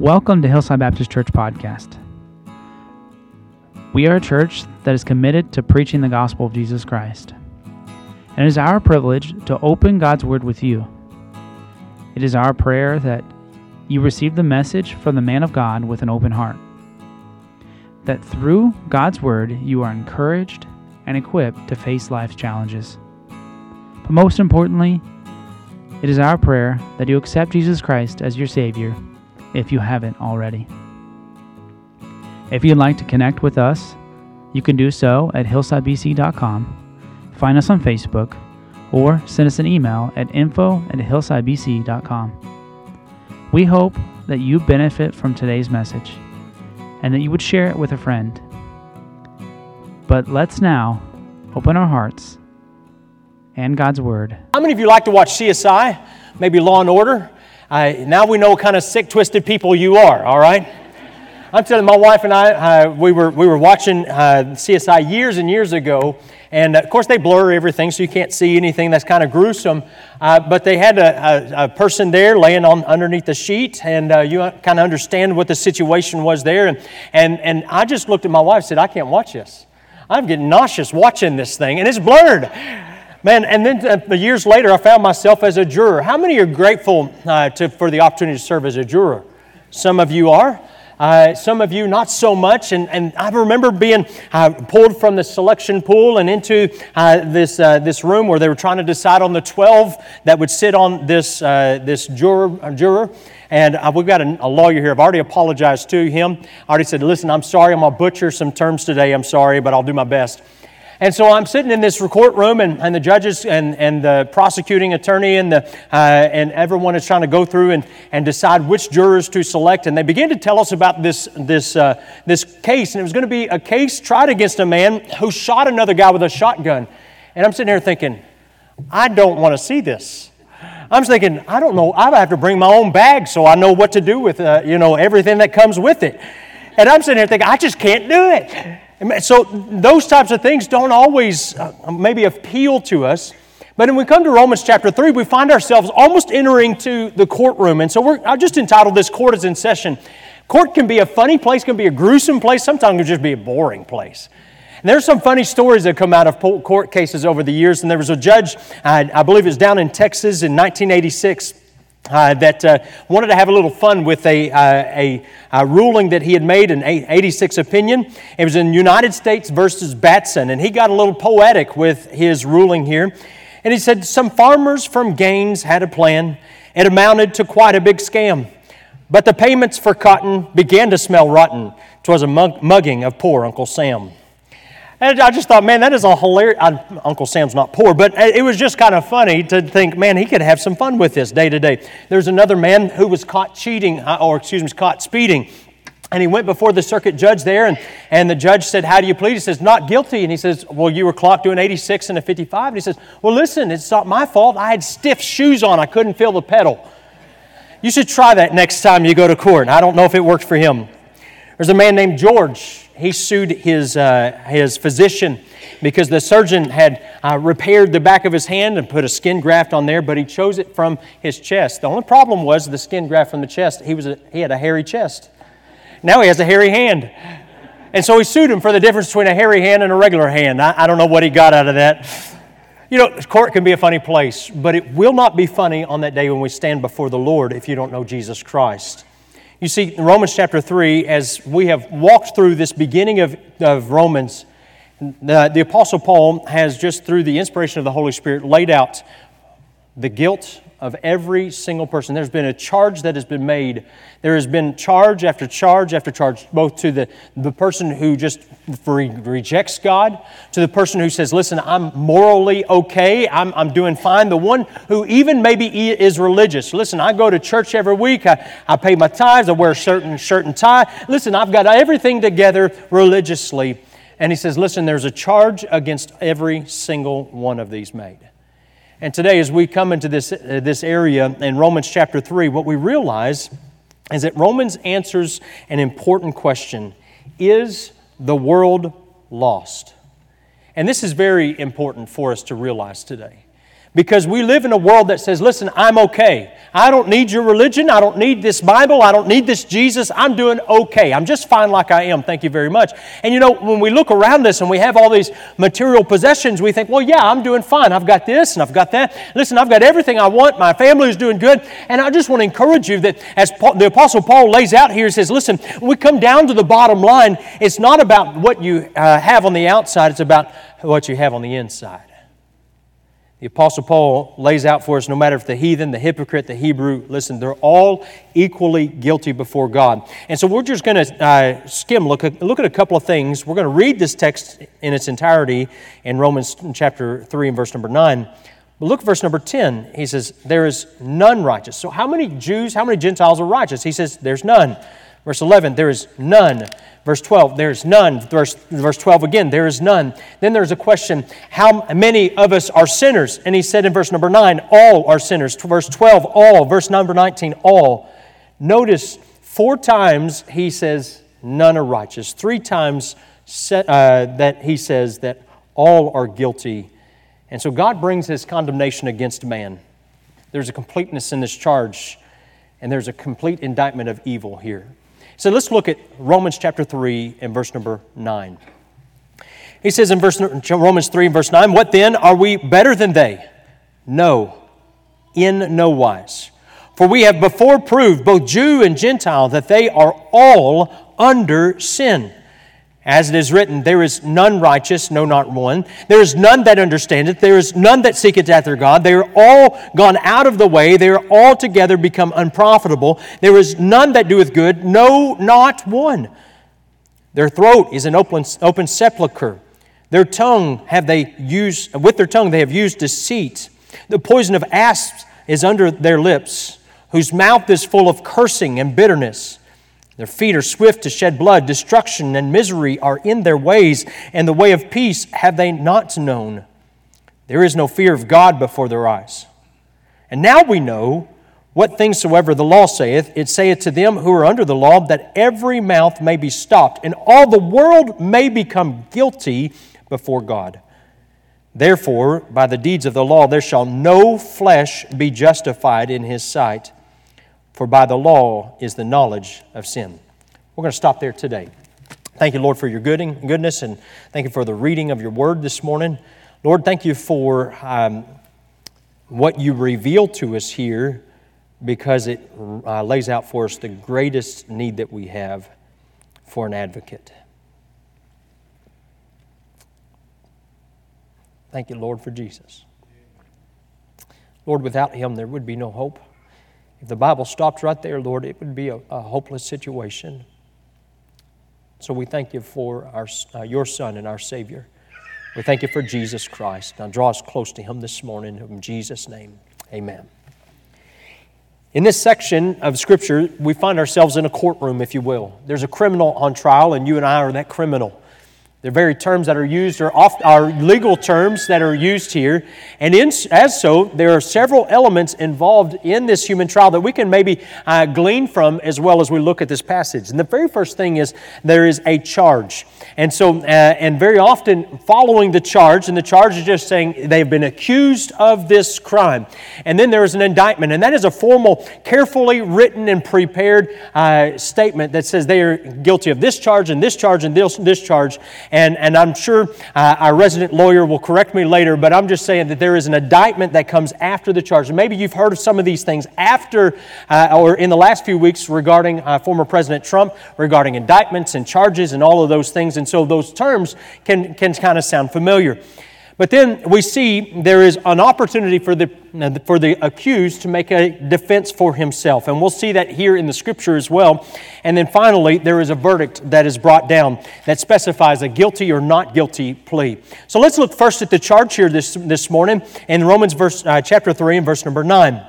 Welcome to Hillside Baptist Church Podcast. We are a church that is committed to preaching the gospel of Jesus Christ. And it is our privilege to open God's Word with you. It is our prayer that you receive the message from the man of God with an open heart. That through God's Word, you are encouraged and equipped to face life's challenges. But most importantly, it is our prayer that you accept Jesus Christ as your Savior if you haven't already. If you'd like to connect with us, you can do so at hillsidebc.com, find us on Facebook, or send us an email at info at hillsidebc.com. We hope that you benefit from today's message and that you would share it with a friend. But let's now open our hearts and God's Word. How many of you like to watch CSI? Maybe Law and Order? Uh, now we know what kind of sick, twisted people you are, all right? I'm telling my wife and I, uh, we, were, we were watching uh, CSI years and years ago, and of course they blur everything so you can't see anything that's kind of gruesome. Uh, but they had a, a, a, person there laying on underneath the sheet, and uh, you kind of understand what the situation was there. And, and, and I just looked at my wife and said, I can't watch this. I'm getting nauseous watching this thing, and it's blurred. Man, and then uh, years later, I found myself as a juror. How many are grateful uh, to, for the opportunity to serve as a juror? Some of you are. Uh, some of you not so much. And, and I remember being uh, pulled from the selection pool and into uh, this, uh, this room where they were trying to decide on the 12 that would sit on this, uh, this juror. juror. And uh, we've got a, a, lawyer here. I've already apologized to him. I already said, listen, I'm sorry. I'm going to butcher some terms today. I'm sorry, but I'll do my best. And so I'm sitting in this courtroom, and, and the judges and, and the prosecuting attorney and, the, uh, and everyone is trying to go through and, and decide which jurors to select. And they began to tell us about this, this, uh, this case. And it was going to be a case tried against a man who shot another guy with a shotgun. And I'm sitting here thinking, I don't want to see this. I'm thinking, I don't know, I have to bring my own bag so I know what to do with, uh, you know, everything that comes with it. And I'm sitting here thinking, I just can't do it. So those types of things don't always uh, maybe appeal to us. But when we come to Romans chapter 3, we find ourselves almost entering to the courtroom. And so we're, I just entitled this Court is in Session. Court can be a funny place, can be a gruesome place, sometimes it can just be a boring place. And there's some funny stories that come out of court cases over the years. And there was a judge, I believe it was down in Texas in 1986, uh, that uh, wanted to have a little fun with a, uh, a, a, ruling that he had made, an 86 opinion. It was in United States versus Batson, and he got a little poetic with his ruling here. And he said, Some farmers from Gaines had a plan. It amounted to quite a big scam. But the payments for cotton began to smell rotten. 'Twas a mugging of poor Uncle Sam. And I just thought, man, that is a hilarious. I, Uncle Sam's not poor, but it was just kind of funny to think, man, he could have some fun with this day to day. There's another man who was caught cheating, uh, or excuse me, was caught speeding. And he went before the circuit judge there, and, and the judge said, How do you plead? He says, Not guilty. And he says, Well, you were clocked doing 86 and a 55. And he says, Well, listen, it's not my fault. I had stiff shoes on, I couldn't feel the pedal. You should try that next time you go to court. I don't know if it worked for him. There's a man named George he sued his, uh, his physician because the surgeon had uh, repaired the back of his hand and put a skin graft on there, but he chose it from his chest. The only problem was the skin graft from the chest. He, was a, he had a hairy chest. Now he has a hairy hand. And so he sued him for the difference between a hairy hand and a regular hand. I, I don't know what he got out of that. You know, court can be a funny place, but it will not be funny on that day when we stand before the Lord if you don't know Jesus Christ. You see, Romans chapter 3, as we have walked through this beginning of, of Romans, the, the Apostle Paul has just through the inspiration of the Holy Spirit laid out the guilt of every single person. There's been a charge that has been made. There has been charge after charge after charge, both to the, the person who just re- rejects God, to the person who says, Listen, I'm morally okay, I'm, I'm doing fine, the one who even maybe is religious. Listen, I go to church every week, I, I pay my tithes, I wear a certain shirt and tie. Listen, I've got everything together religiously. And he says, Listen, there's a charge against every single one of these made. And today, as we come into this, uh, this area in Romans chapter 3, what we realize is that Romans answers an important question Is the world lost? And this is very important for us to realize today. Because we live in a world that says, listen, I'm okay. I don't need your religion. I don't need this Bible. I don't need this Jesus. I'm doing okay. I'm just fine like I am. Thank you very much. And you know, when we look around us and we have all these material possessions, we think, well, yeah, I'm doing fine. I've got this and I've got that. Listen, I've got everything I want. My family is doing good. And I just want to encourage you that as Paul, the Apostle Paul lays out here, he says, listen, we come down to the bottom line. It's not about what you uh, have on the outside, it's about what you have on the inside. The Apostle Paul lays out for us no matter if the heathen, the hypocrite, the Hebrew, listen, they're all equally guilty before God. And so we're just going to uh, skim, look at, look at a couple of things. We're going to read this text in its entirety in Romans chapter 3 and verse number 9. But look at verse number 10. He says, There is none righteous. So, how many Jews, how many Gentiles are righteous? He says, There's none. Verse 11, there is none. Verse 12, there's none. Verse, verse 12 again, there is none. Then there's a question, how many of us are sinners? And he said in verse number 9, all are sinners. Verse 12, all. Verse number 19, all. Notice four times he says, none are righteous. Three times uh, that he says that all are guilty. And so God brings his condemnation against man. There's a completeness in this charge, and there's a complete indictment of evil here. So let's look at Romans chapter 3 and verse number 9. He says in verse, Romans 3 and verse 9, What then? Are we better than they? No, in no wise. For we have before proved, both Jew and Gentile, that they are all under sin. As it is written, there is none righteous, no, not one. There is none that understandeth. There is none that seeketh after God. They are all gone out of the way. They are altogether become unprofitable. There is none that doeth good, no, not one. Their throat is an open, open sepulchre. Their tongue have they used, with their tongue they have used deceit. The poison of asps is under their lips, whose mouth is full of cursing and bitterness. Their feet are swift to shed blood. Destruction and misery are in their ways, and the way of peace have they not known. There is no fear of God before their eyes. And now we know what things soever the law saith, it saith to them who are under the law that every mouth may be stopped, and all the world may become guilty before God. Therefore, by the deeds of the law, there shall no flesh be justified in his sight for by the law is the knowledge of sin. We're going to stop there today. Thank you, Lord, for your goodness, and thank you for the reading of your word this morning. Lord, thank you for um, what you reveal to us here because it uh, lays out for us the greatest need that we have for an advocate. Thank you, Lord, for Jesus. Lord, without him, there would be no hope. If the Bible stopped right there, Lord, it would be a, a hopeless situation. So we thank you for our, uh, your Son and our Savior. We thank you for Jesus Christ. Now draw us close to Him this morning. In Jesus' name, amen. In this section of Scripture, we find ourselves in a courtroom, if you will. There's a criminal on trial, and you and I are that criminal. The very terms that are used are, oft, are legal terms that are used here. And in, as so, there are several elements involved in this human trial that we can maybe uh, glean from as well as we look at this passage. And the very first thing is there is a charge. And so, uh, and very often following the charge, and the charge is just saying they've been accused of this crime. And then there is an indictment, and that is a formal, carefully written and prepared uh, statement that says they are guilty of this charge and this charge and this, this charge. And, and I'm sure uh, our resident lawyer will correct me later, but I'm just saying that there is an indictment that comes after the charge. And maybe you've heard of some of these things after uh, or in the last few weeks regarding uh, former President Trump, regarding indictments and charges and all of those things. And so those terms can, can kind of sound familiar. But then we see there is an opportunity for the, for the accused to make a defense for himself. And we'll see that here in the scripture as well. And then finally, there is a verdict that is brought down that specifies a guilty or not guilty plea. So let's look first at the charge here this, this morning in Romans verse, uh, chapter 3 and verse number 9.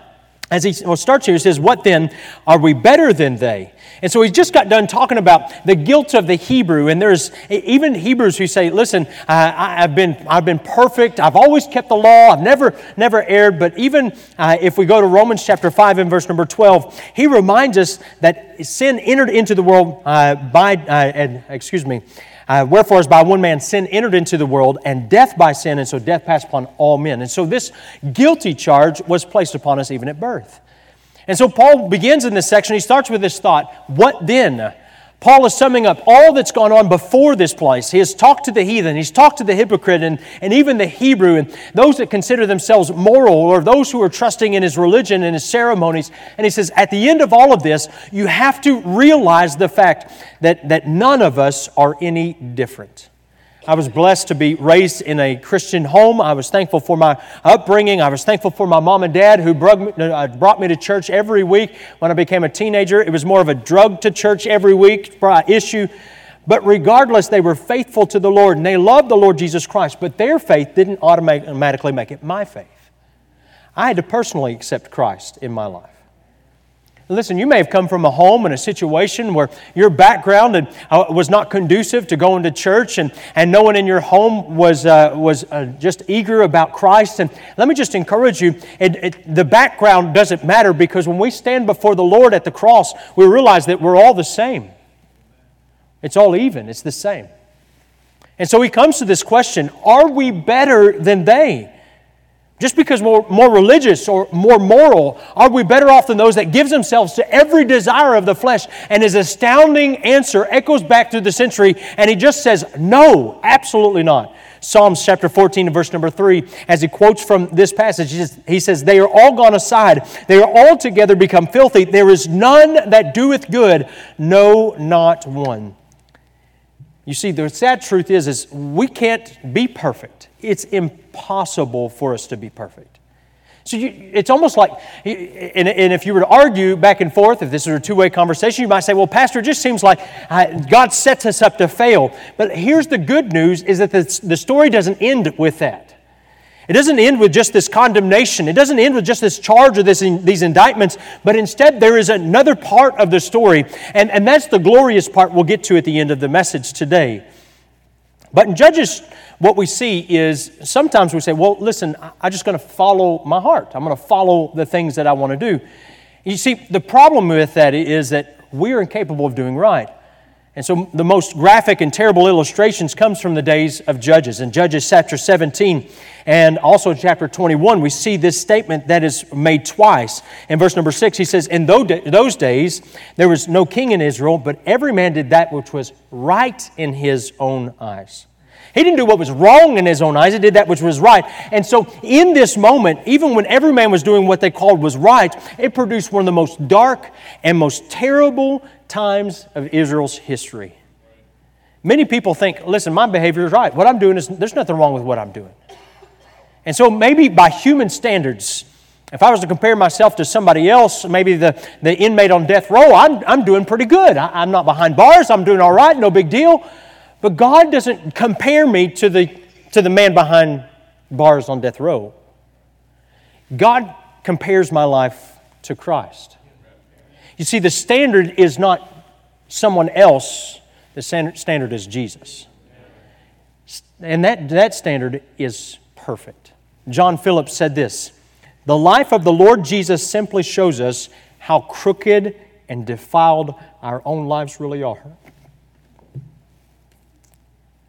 As he well, starts here, he says, What then? Are we better than they? And so he just got done talking about the guilt of the Hebrew. And there's even Hebrews who say, listen, I, have been, I've been perfect. I've always kept the law. I've never, never erred. But even uh, if we go to Romans chapter 5 and verse number 12, he reminds us that sin entered into the world uh, by, uh, and, excuse me, Uh, Wherefore, as by one man sin entered into the world, and death by sin, and so death passed upon all men. And so this guilty charge was placed upon us even at birth. And so Paul begins in this section, he starts with this thought What then? Paul is summing up all that's gone on before this place. He has talked to the heathen, he's talked to the hypocrite, and, and even the Hebrew, and those that consider themselves moral, or those who are trusting in his religion and his ceremonies. And he says, at the end of all of this, you have to realize the fact that, that none of us are any different. I was blessed to be raised in a Christian home. I was thankful for my upbringing. I was thankful for my mom and dad who uh, brought me to church every week when I became a teenager. It was more of a drug to church every week issue. But regardless, they were faithful to the Lord and they loved the Lord Jesus Christ. But their faith didn't automatically make it my faith. I had to personally accept Christ in my life. Listen, you may have come from a home and a situation where your background and, uh, was not conducive to going to church, and, and no one in your home was, uh, was uh, just eager about Christ. And let me just encourage you it, it, the background doesn't matter because when we stand before the Lord at the cross, we realize that we're all the same. It's all even, it's the same. And so he comes to this question Are we better than they? Just because we're more religious or more moral, are we better off than those that gives themselves to every desire of the flesh? And his astounding answer echoes back through the century, and he just says, No, absolutely not. Psalms chapter 14 and verse number 3, as he quotes from this passage, he says, They are all gone aside. They are all together become filthy. There is none that doeth good, no, not one. You see, the sad truth is, is we can't be perfect. It's impossible for us to be perfect. So you, it's almost like, and, and, if you were to argue back and forth, if this was a two way conversation, you might say, well, Pastor, it just seems like uh, God sets us up to fail. But here's the good news is that the, the story doesn't end with that. It doesn't end with just this condemnation. It doesn't end with just this charge or this, these indictments, but instead there is another part of the story, and, and that's the glorious part we'll get to at the end of the message today. But in Judges, what we see is sometimes we say, well, listen, I'm just going to follow my heart. I'm going to follow the things that I want to do. You see, the problem with that is that we are incapable of doing right. And so the most graphic and terrible illustrations comes from the days of Judges. In Judges chapter 17 and also chapter 21, we see this statement that is made twice. In verse number 6, he says, In those days there was no king in Israel, but every man did that which was right in his own eyes. He didn't do what was wrong in his own eyes, he did that which was right. And so, in this moment, even when every man was doing what they called was right, it produced one of the most dark and most terrible times of Israel's history. Many people think, listen, my behavior is right. What I'm doing is, there's nothing wrong with what I'm doing. And so, maybe by human standards, if I was to compare myself to somebody else, maybe the, the inmate on death row, I'm, I'm doing pretty good. I, I'm not behind bars, I'm doing all right, no big deal. But God doesn't compare me to the, to the man behind bars on death row. God compares my life to Christ. You see, the standard is not someone else, the standard is Jesus. And that, that standard is perfect. John Phillips said this The life of the Lord Jesus simply shows us how crooked and defiled our own lives really are.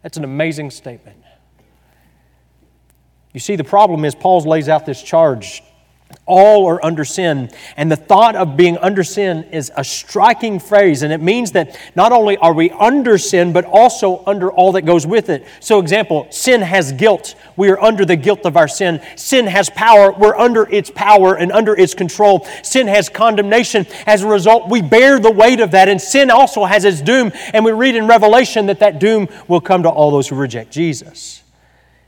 That's an amazing statement. You see, the problem is Paul lays out this charge. All are under sin. And the thought of being under sin is a striking phrase. And it means that not only are we under sin, but also under all that goes with it. So, example, sin has guilt. We are under the guilt of our sin. Sin has power. We're under its power and under its control. Sin has condemnation. As a result, we bear the weight of that. And sin also has its doom. And we read in Revelation that that doom will come to all those who reject Jesus.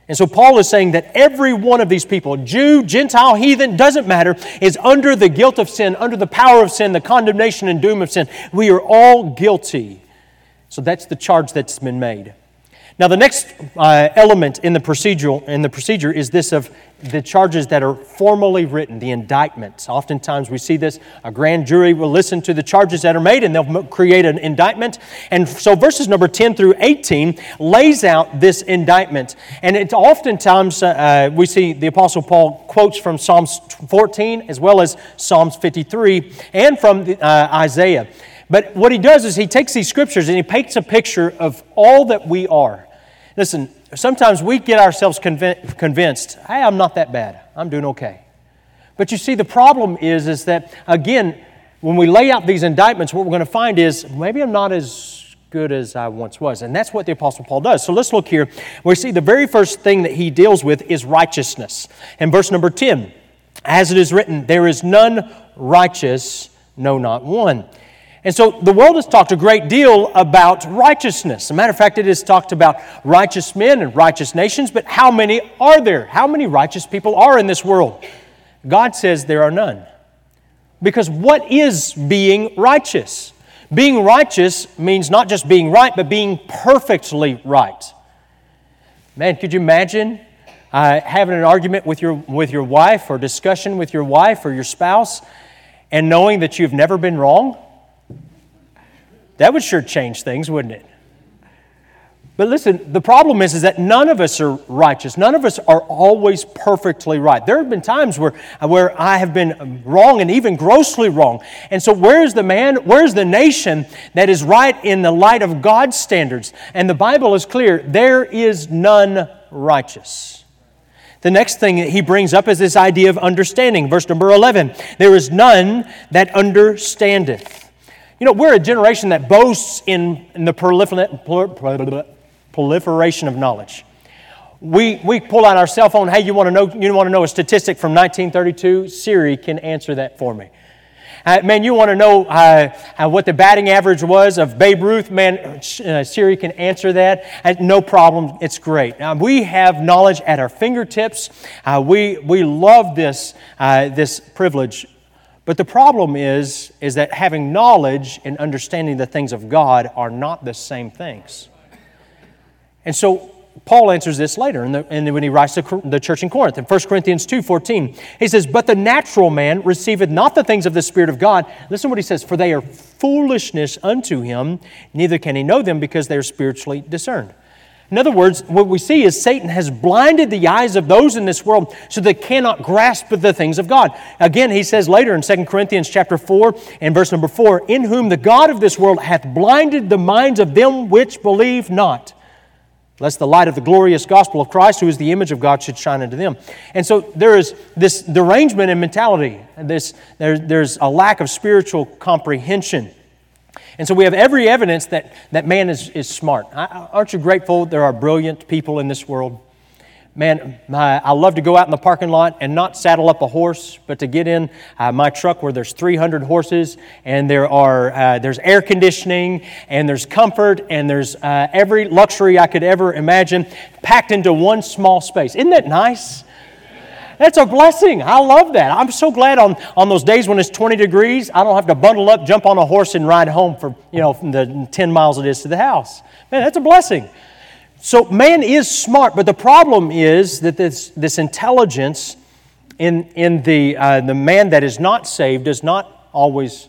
And so Paul is saying that every one of these people, Jew, Gentile, heathen, doesn't matter, is under the guilt of sin, under the power of sin, the condemnation and doom of sin. We are all guilty. So that's the charge that's been made. Now, the next uh, element in the, procedural, in the procedure is this of the charges that are formally written, the indictments. Oftentimes we see this, a grand jury will listen to the charges that are made and they'll create an indictment. And so verses number 10 through 18 lays out this indictment. And it's oftentimes uh, uh, we see the Apostle Paul quotes from Psalms 14 as well as Psalms 53 and from the, uh, Isaiah. But what he does is he takes these scriptures and he paints a picture of all that we are. Listen, sometimes we get ourselves conv- convinced, hey, I'm not that bad. I'm doing okay. But you see, the problem is, is that, again, when we lay out these indictments, what we're going to find is maybe I'm not as good as I once was. And that's what the Apostle Paul does. So let's look here. We see the very first thing that he deals with is righteousness. In verse number 10, as it is written, there is none righteous, no, not one. And so the world has talked a great deal about righteousness. As a matter of fact, it has talked about righteous men and righteous nations, but how many are there? How many righteous people are in this world? God says there are none. Because what is being righteous? Being righteous means not just being right, but being perfectly right. Man, could you imagine uh, having an argument with your, with your wife or discussion with your wife or your spouse and knowing that you've never been wrong? That would sure change things, wouldn't it? But listen, the problem is, is that none of us are righteous. None of us are always perfectly right. There have been times where, where I have been wrong and even grossly wrong. And so, where's the man, where's the nation that is right in the light of God's standards? And the Bible is clear there is none righteous. The next thing that he brings up is this idea of understanding. Verse number 11 There is none that understandeth. You know, we're a generation that boasts in, in the proliferation of knowledge. We, we pull out our cell phone, hey, you want to know, you want to know a statistic from 1932? Siri can answer that for me. Uh, man, you want to know uh, uh, what the batting average was of Babe Ruth? Man, uh, Siri can answer that. Uh, no problem. It's great. we have knowledge at our fingertips. Uh, we, we love this, this privilege but the problem is, is that having knowledge and understanding the things of God are not the same things. And so Paul answers this later in the, in the, when he writes to the church in Corinth. In 1 Corinthians 2.14, he says, But the natural man receiveth not the things of the Spirit of God. Listen to what he says, For they are foolishness unto him, neither can he know them because they are spiritually discerned. In other words, what we see is Satan has blinded the eyes of those in this world so they cannot grasp the things of God. Again, he says later in 2 Corinthians chapter 4 and verse number 4, in whom the God of this world hath blinded the minds of them which believe not, lest the light of the glorious gospel of Christ, who is the image of God, should shine into them. And so there is this derangement in mentality. This, there, there's a lack of spiritual comprehension. And so we have every evidence that, that man is, is smart. Aren't you grateful there are brilliant people in this world? Man, my, I love to go out in the parking lot and not saddle up a horse, but to get in uh, my truck where there's 300 horses and there are, uh, there's air conditioning and there's comfort and there's uh, every luxury I could ever imagine packed into one small space. Isn't that nice? That's a blessing. I love that. I'm so glad on, on those days when it's 20 degrees, I don't have to bundle up, jump on a horse, and ride home for, you know, from the 10 miles it is to the house. Man, that's a blessing. So man is smart, but the problem is that this, this intelligence in, in the, uh, the man that is not saved does not always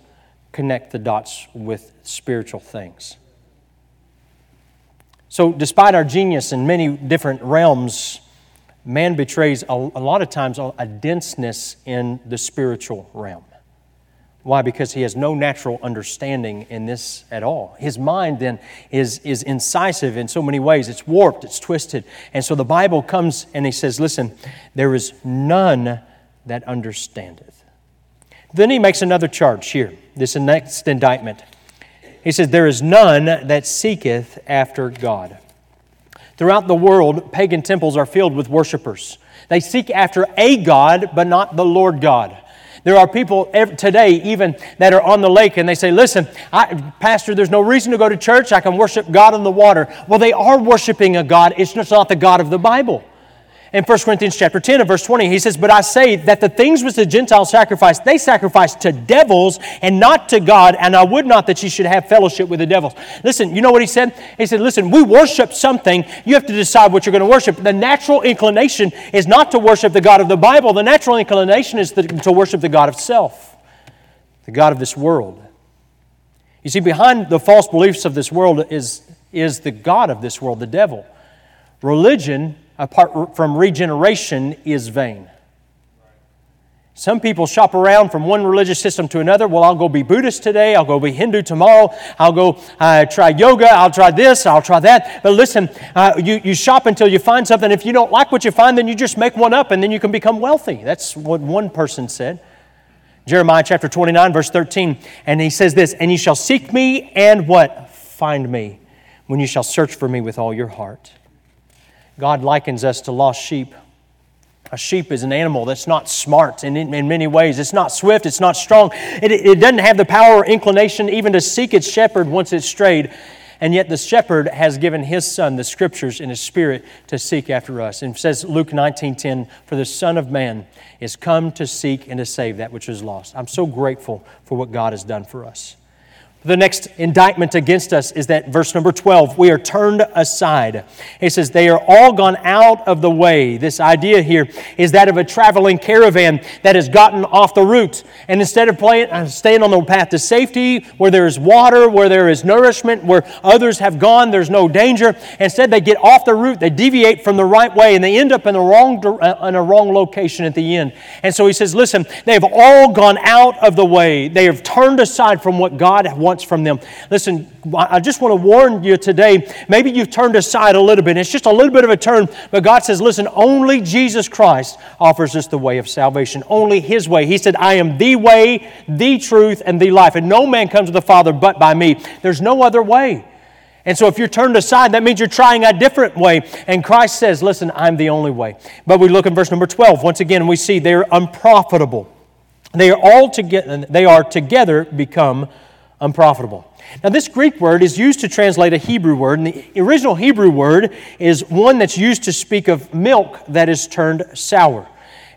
connect the dots with spiritual things. So, despite our genius in many different realms, man betrays a, a lot of times a denseness in the spiritual realm. Why? Because he has no natural understanding in this at all. His mind then is, is incisive in so many ways. It's warped, it's twisted. And so the Bible comes and he says, Listen, there is none that understandeth. Then he makes another charge here, this next indictment. He says, There is none that seeketh after God. Throughout the world, pagan temples are filled with worshipers. They seek after a God, but not the Lord God. There are people today, even that are on the lake, and they say, Listen, I, Pastor, there's no reason to go to church. I can worship God in the water. Well, they are worshiping a God, it's just not the God of the Bible. In 1 Corinthians chapter 10 and verse 20, he says, But I say that the things which the Gentiles sacrifice, they sacrifice to devils and not to God, and I would not that you should have fellowship with the devils. Listen, you know what he said? He said, Listen, we worship something. You have to decide what you're going to worship. The natural inclination is not to worship the God of the Bible, the natural inclination is to worship the God of self, the God of this world. You see, behind the false beliefs of this world is, is the God of this world, the devil. Religion apart from regeneration is vain. Some people shop around from one religious system to another. Well, I'll go be Buddhist today. I'll go be Hindu tomorrow. I'll go uh, try yoga. I'll try this. I'll try that. But listen, uh, you, you shop until you find something. If you don't like what you find, then you just make one up and then you can become wealthy. That's what one person said. Jeremiah chapter 29, verse 13. And he says this And you shall seek me and what? Find me when you shall search for me with all your heart. God likens us to lost sheep. A sheep is an animal that's not smart in, in many ways. It's not swift, it's not strong. It, it doesn't have the power or inclination even to seek its shepherd once it's strayed. And yet the shepherd has given his son the scriptures and his spirit to seek after us. And says Luke 19:10, "For the Son of Man is come to seek and to save that which is lost." I'm so grateful for what God has done for us. The next indictment against us is that verse number 12, we are turned aside. He says, They are all gone out of the way. This idea here is that of a traveling caravan that has gotten off the route. And instead of playing, uh, staying on the path to safety, where there is water, where there is nourishment, where others have gone, there's no danger, instead they get off the route, they deviate from the right way, and they end up in, the wrong, uh, in a wrong location at the end. And so he says, Listen, they have all gone out of the way. They have turned aside from what God wants from them. Listen, I just want to warn you today. Maybe you've turned aside a little bit. It's just a little bit of a turn, but God says, listen, only Jesus Christ offers us the way of salvation, only His way. He said, I am the way, the truth, and the life, and no man comes to the Father but by me. There's no other way. And so if you're turned aside, that means you're trying a different way. And Christ says, Listen, I'm the only way. But we look in verse number 12. Once again, we see they're unprofitable. They are all together, they are together become unprofitable. Now, this Greek word is used to translate a Hebrew word, and the original Hebrew word is one that's used to speak of milk that is turned sour.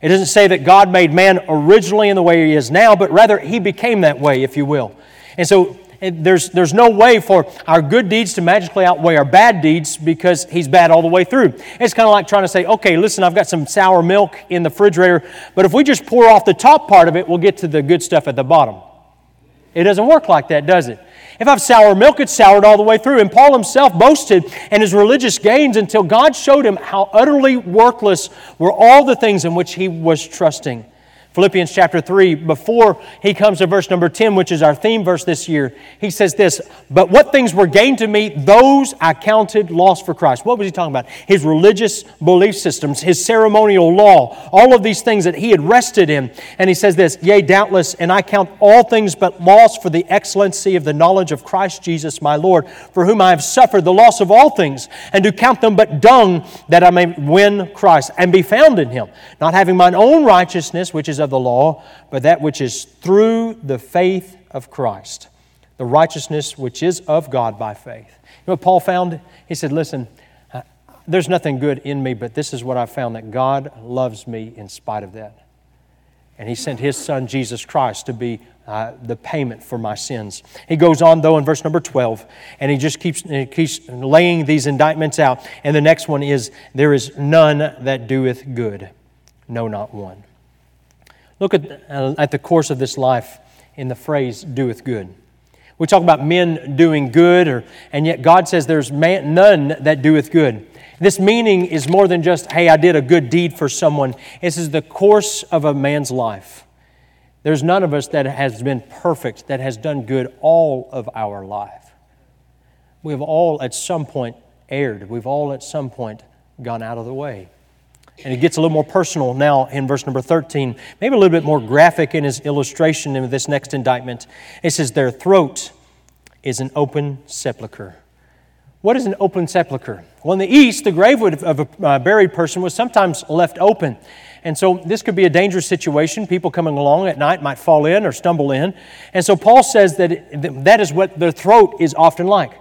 It doesn't say that God made man originally in the way he is now, but rather he became that way, if you will. And so there's, there's no way for our good deeds to magically outweigh our bad deeds because he's bad all the way through. It's kind of like trying to say, okay, listen, I've got some sour milk in the refrigerator, but if we just pour off the top part of it, we'll get to the good stuff at the bottom. It doesn't work like that, does it? If I have sour milk, it's soured all the way through. And Paul himself boasted in his religious gains until God showed him how utterly worthless were all the things in which he was trusting. Philippians chapter 3, before he comes to verse number 10, which is our theme verse this year, he says this But what things were gained to me, those I counted lost for Christ. What was he talking about? His religious belief systems, his ceremonial law, all of these things that he had rested in. And he says this Yea, doubtless, and I count all things but loss for the excellency of the knowledge of Christ Jesus my Lord, for whom I have suffered the loss of all things, and do count them but dung that I may win Christ and be found in him, not having mine own righteousness, which is of the law, but that which is through the faith of Christ, the righteousness which is of God by faith. You know what Paul found? He said, Listen, uh, there's nothing good in me, but this is what I found that God loves me in spite of that. And He sent His Son, Jesus Christ, to be uh, the payment for my sins. He goes on, though, in verse number 12, and he just keeps, he keeps laying these indictments out. And the next one is, There is none that doeth good, no, not one. Look at, uh, at the course of this life in the phrase doeth good. We talk about men doing good, or, and yet God says there's man, none that doeth good. This meaning is more than just, hey, I did a good deed for someone. This is the course of a man's life. There's none of us that has been perfect, that has done good all of our life. We've all at some point erred. We've all at some point gone out of the way. And it gets a little more personal now in verse number 13, maybe a little bit more graphic in his illustration in this next indictment. It says, Their throat is an open sepulchre. What is an open sepulchre? Well, in the East, the grave of a uh, buried person was sometimes left open. And so this could be a dangerous situation. People coming along at night might fall in or stumble in. And so Paul says that that is what their throat is often like.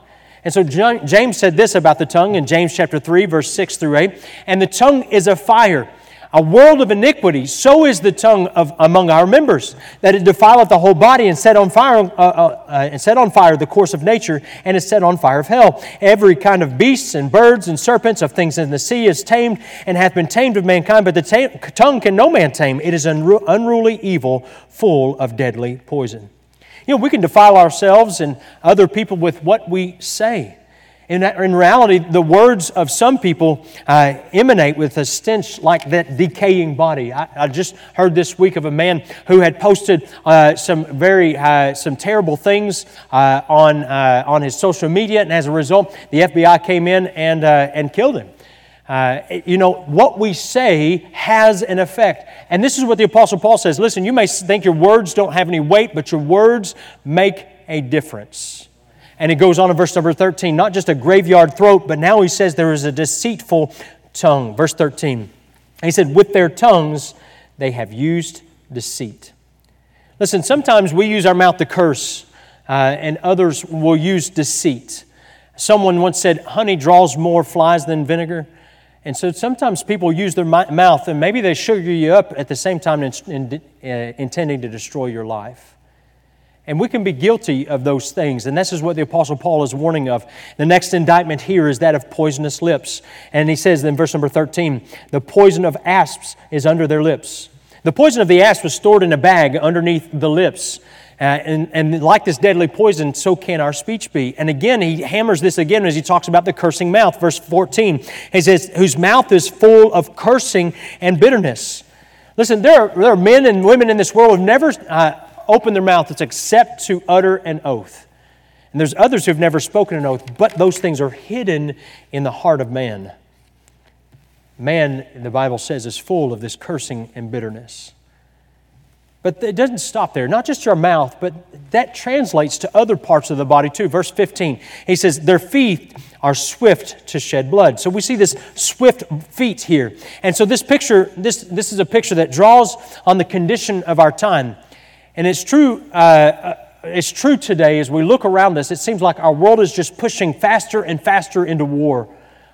And so James said this about the tongue in James chapter 3, verse 6 through 8. And the tongue is a fire, a world of iniquity. So is the tongue of, among our members, that it defileth the whole body and set on fire, uh, uh, uh, and set on fire the course of nature, and is set on fire of hell. Every kind of beasts and birds and serpents of things in the sea is tamed and hath been tamed of mankind, but the ta- tongue can no man tame. It is unru- unruly evil, full of deadly poison. You know, we can defile ourselves and other people with what we say. In, in reality, the words of some people uh, emanate with a stench like that decaying body. I, I, just heard this week of a man who had posted uh, some very uh, some terrible things uh, on uh, on his social media, and as a result, the FBI came in and uh, and killed him. You know, what we say has an effect. And this is what the Apostle Paul says Listen, you may think your words don't have any weight, but your words make a difference. And he goes on in verse number 13, not just a graveyard throat, but now he says there is a deceitful tongue. Verse 13. He said, With their tongues they have used deceit. Listen, sometimes we use our mouth to curse, uh, and others will use deceit. Someone once said, Honey draws more flies than vinegar. And so sometimes people use their mouth, and maybe they sugar you up at the same time in, in, uh, intending to destroy your life. And we can be guilty of those things. And this is what the Apostle Paul is warning of. The next indictment here is that of poisonous lips. And he says in verse number 13, the poison of asps is under their lips. The poison of the asp was stored in a bag underneath the lips. Uh, and, and like this deadly poison, so can our speech be. And again, he hammers this again as he talks about the cursing mouth. Verse 14, he says, whose mouth is full of cursing and bitterness. Listen, there are, there are men and women in this world who have never uh, open their mouth except to utter an oath. And there's others who've never spoken an oath, but those things are hidden in the heart of man. Man, the Bible says, is full of this cursing and bitterness. But it doesn't stop there. Not just your mouth, but that translates to other parts of the body too. Verse 15, he says, Their feet are swift to shed blood. So we see this swift feet here. And so this picture, this, this is a picture that draws on the condition of our time. And it's true, uh, uh, it's true today as we look around us, it seems like our world is just pushing faster and faster into war.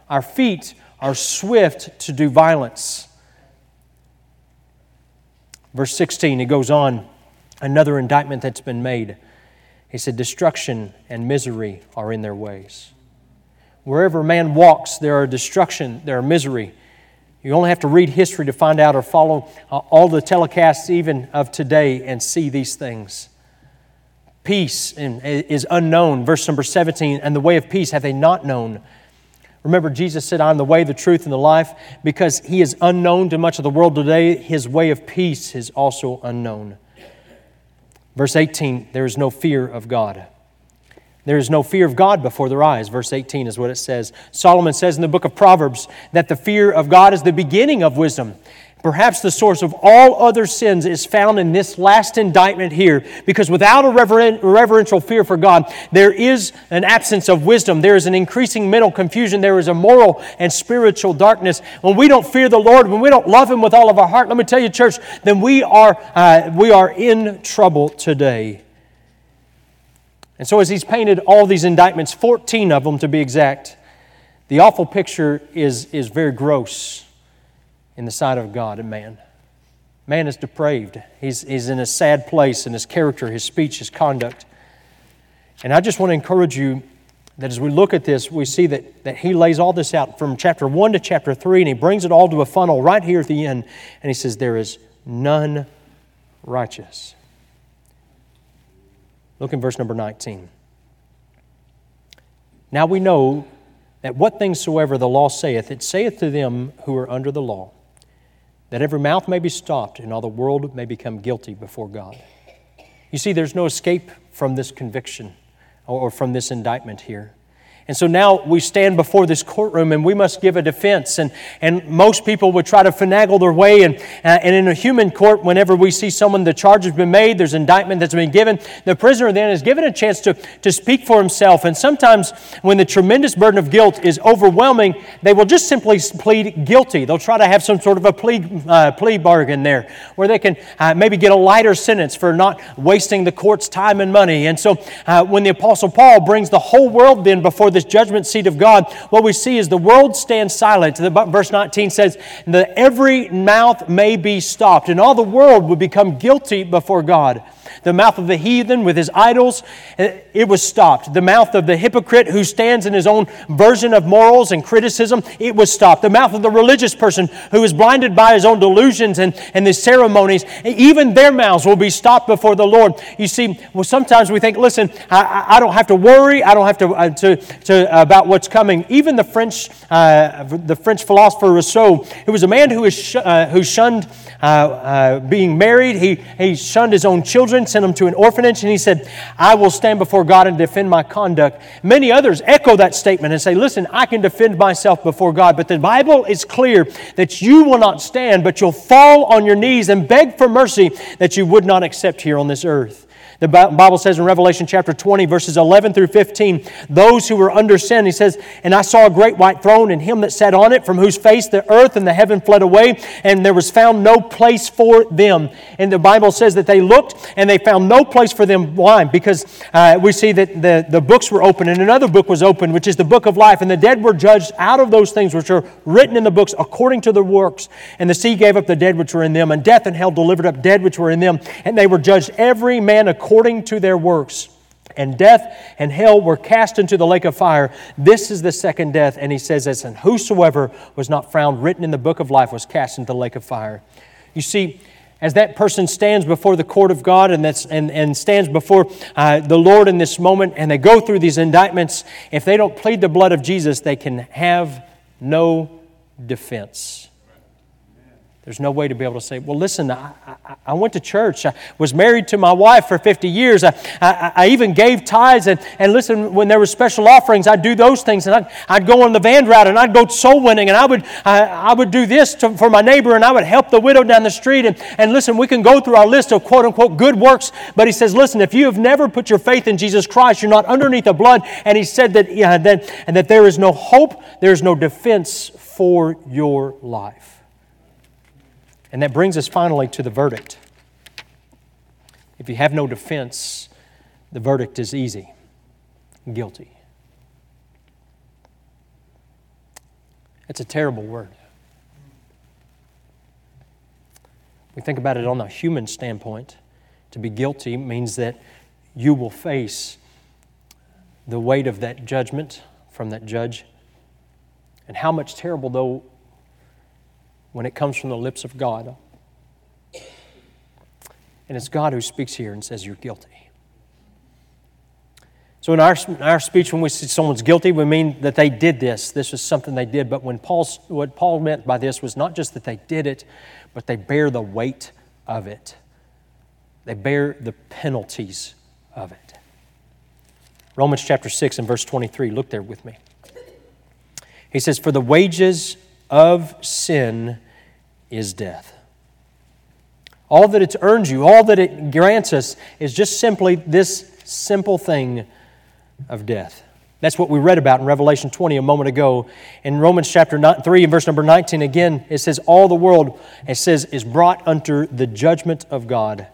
Our feet are swift to do violence. Verse 16, he goes on, another indictment that's been made. He said, Destruction and misery are in their ways. Wherever man walks, there are destruction, there are misery. You only have to read history to find out or follow uh, all the telecasts, even of today, and see these things. Peace is unknown. Verse number 17, and the way of peace have they not known. Remember, Jesus said, I'm the way, the truth, and the life. Because he is unknown to much of the world today, his way of peace is also unknown. Verse 18, there is no fear of God. There is no fear of God before their eyes. Verse 18 is what it says. Solomon says in the book of Proverbs that the fear of God is the beginning of wisdom. Perhaps the source of all other sins is found in this last indictment here, because without a reverential fear for God, there is an absence of wisdom. There is an increasing mental confusion. There is a moral and spiritual darkness. When we don't fear the Lord, when we don't love Him with all of our heart, let me tell you, church, then we are, uh, we are in trouble today. And so, as he's painted all these indictments, 14 of them to be exact, the awful picture is, is very gross in the sight of God and man. Man is depraved. He's, he's in a sad place in his character, his speech, his conduct. And I just want to encourage you that as we look at this, we see that, that he lays all this out from chapter 1 to chapter 3, and he brings it all to a funnel right here at the end. And he says, There is none righteous. Look in verse number 19. Now we know that what things soever the law saith, it saith to them who are under the law, that every mouth may be stopped and all the world may become guilty before God. You see, there's no escape from this conviction or from this indictment here. And so now we stand before this courtroom and we must give a defense. And, and most people would try to finagle their way. And, uh, and in a human court, whenever we see someone, the charge has been made, there's an indictment that's been given, the prisoner then is given a chance to, to speak for himself. And sometimes when the tremendous burden of guilt is overwhelming, they will just simply plead guilty. They'll try to have some sort of a plea, uh, plea bargain there where they can uh, maybe get a lighter sentence for not wasting the court's time and money. And so uh, when the Apostle Paul brings the whole world then before this judgment seat of God, what we see is the world stands silent. Verse 19 says that every mouth may be stopped, and all the world would become guilty before God. The mouth of the heathen with his idols, eh, it was stopped. The mouth of the hypocrite who stands in his own version of morals and criticism, it was stopped. The mouth of the religious person who is blinded by his own delusions and, and the ceremonies, even their mouths will be stopped before the Lord. You see, well, sometimes we think, listen, I, I don't have to worry, I don't have to, uh, to, to, about what's coming. Even the French, uh, the French philosopher Rousseau, who was a man who, is sh- uh, who shunned uh, uh, being married. He, he shunned his own children, sent them to an orphanage, and he said, I will stand before God and defend my conduct. Many others echo that statement and say, Listen, I can defend myself before God. But the Bible is clear that you will not stand, but you'll fall on your knees and beg for mercy that you would not accept here on this earth. The Bible says in Revelation chapter 20, verses 11 through 15, those who were under sin, he says, And I saw a great white throne, and him that sat on it, from whose face the earth and the heaven fled away, and there was found no place for them. And the Bible says that they looked and they found no place for them. Why? Because uh, we see that the, the books were open, and another book was opened, which is the book of life, and the dead were judged out of those things which are written in the books according to their works. And the sea gave up the dead which were in them, and death and hell delivered up dead which were in them, and they were judged every man according according to their works. And death and hell were cast into the lake of fire. This is the second death. And he says this, and whosoever was not found written in the book of life was cast into the lake of fire. You see, as that person stands before the court of God and, that's, and, and stands before uh, the Lord in this moment, and they go through these indictments, if they don't plead the blood of Jesus, they can have no defense. There's no way to be able to say, well, listen, I, I, I, went to church. I was married to my wife for 50 years. I, I, I, even gave tithes. And, and listen, when there were special offerings, I'd do those things. And I'd, I'd go on the van route and I'd go soul winning. And I would, I, I would do this to, for my neighbor and I would help the widow down the street. And, and listen, we can go through our list of quote unquote good works. But he says, listen, if you have never put your faith in Jesus Christ, you're not underneath the blood. And he said that, yeah, that, and that there is no hope, there is no defense for your life. And that brings us finally to the verdict. If you have no defense, the verdict is easy guilty. It's a terrible word. We think about it on a human standpoint. To be guilty means that you will face the weight of that judgment from that judge. And how much terrible, though, when it comes from the lips of God. And it's God who speaks here and says, You're guilty. So, in our, in our speech, when we say someone's guilty, we mean that they did this. This was something they did. But when Paul's, what Paul meant by this was not just that they did it, but they bear the weight of it. They bear the penalties of it. Romans chapter 6 and verse 23. Look there with me. He says, For the wages of sin is death. All that it's earned you, all that it grants us, is just simply this simple thing of death. That's what we read about in Revelation 20 a moment ago. In Romans chapter 3 and verse number 19, again, it says, All the world, it says, is brought under the judgment of God.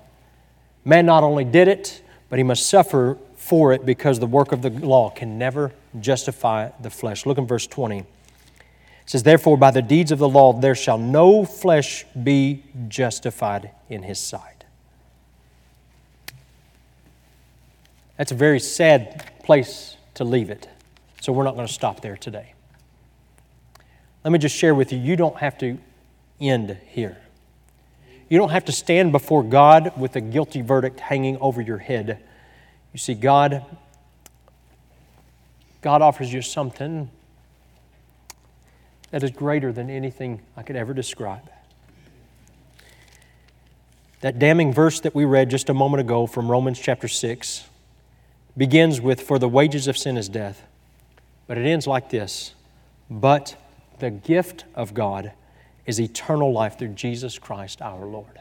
Man not only did it, but he must suffer for it because the work of the law can never justify the flesh. Look in verse 20 says, Therefore, by the deeds of the law, there shall no flesh be justified in his sight. That's a very sad place to leave it. So we're not going to stop there today. Let me just share with you you don't have to end here. You don't have to stand before God with a guilty verdict hanging over your head. You see, God, God offers you something that is greater than anything I could ever describe. That damning verse that we read just a moment ago from Romans chapter 6 begins with, For the wages of sin is death. But it ends like this But the gift of God is eternal life through Jesus Christ our Lord.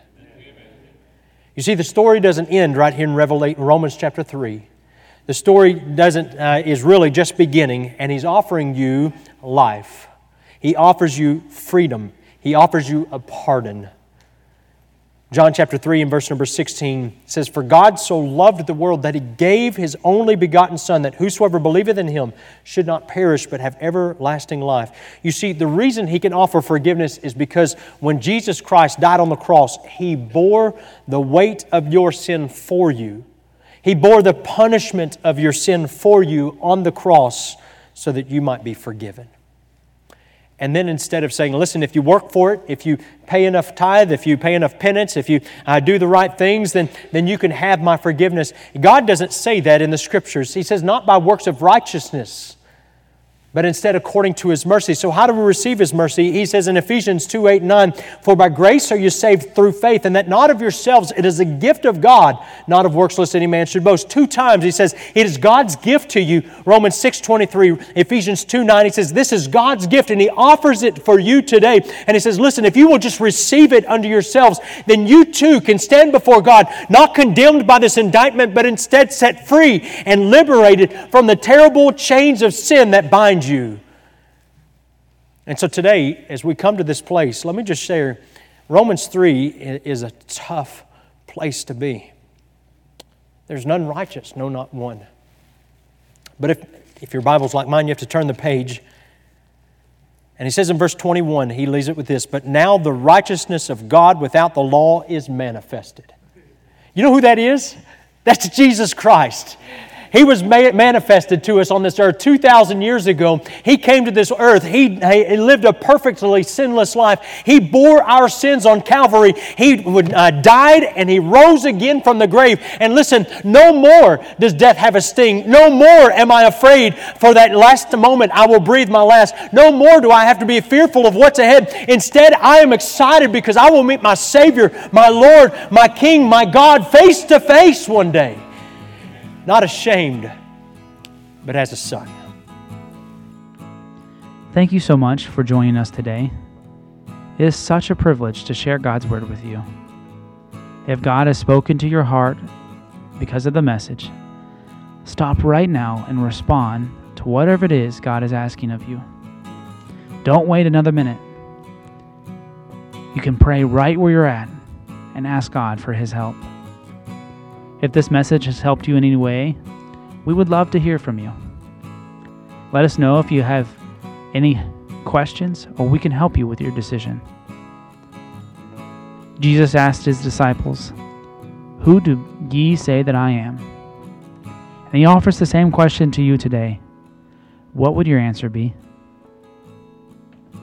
You see, the story doesn't end right here in Romans chapter 3. The story doesn't, uh, is really just beginning, and He's offering you life. He offers you freedom, He offers you a pardon. John chapter 3 and verse number 16 says, For God so loved the world that he gave his only begotten Son, that whosoever believeth in him should not perish but have everlasting life. You see, the reason he can offer forgiveness is because when Jesus Christ died on the cross, he bore the weight of your sin for you. He bore the punishment of your sin for you on the cross so that you might be forgiven. And then instead of saying, listen, if you work for it, if you pay enough tithe, if you pay enough penance, if you uh, do the right things, then, then you can have my forgiveness. God doesn't say that in the scriptures. He says, not by works of righteousness but instead according to his mercy. So, how do we receive his mercy? He says in Ephesians 2 8 9, For by grace are you saved through faith, and that not of yourselves, it is a gift of God, not of works, lest any man should boast. Two times he says, It is God's gift to you. Romans 6 23, Ephesians 2 9, he says, This is God's gift, and he offers it for you today. And he says, Listen, if you will just receive it unto yourselves, then you too can stand before God, not condemned by this indictment, but instead set free and liberated from the terrible chains of sin that bind you. And so today, as we come to this place, let me just share Romans 3 is a tough place to be. There's none righteous, no, not one. But if, if your Bible's like mine, you have to turn the page. And he says in verse 21, he leaves it with this But now the righteousness of God without the law is manifested. You know who that is? That's Jesus Christ. He was manifested to us on this earth 2,000 years ago. He came to this earth. He, he lived a perfectly sinless life. He bore our sins on Calvary. He uh, died and he rose again from the grave. And listen, no more does death have a sting. No more am I afraid for that last moment I will breathe my last. No more do I have to be fearful of what's ahead. Instead, I am excited because I will meet my Savior, my Lord, my King, my God face to face one day not ashamed, but as a son. Thank you so much for joining us today. It is such a privilege to share God's Word with you. If God has spoken to your heart because of the message, stop right now and respond to whatever it is God is asking of you. Don't wait another minute. You can pray right where you're at and ask God for His help. If this message has helped you in any way, we would love to hear from you. Let us know if you have any questions or we can help you with your decision. Jesus asked his disciples, Who do ye say that I am? And he offers the same question to you today. What would your answer be?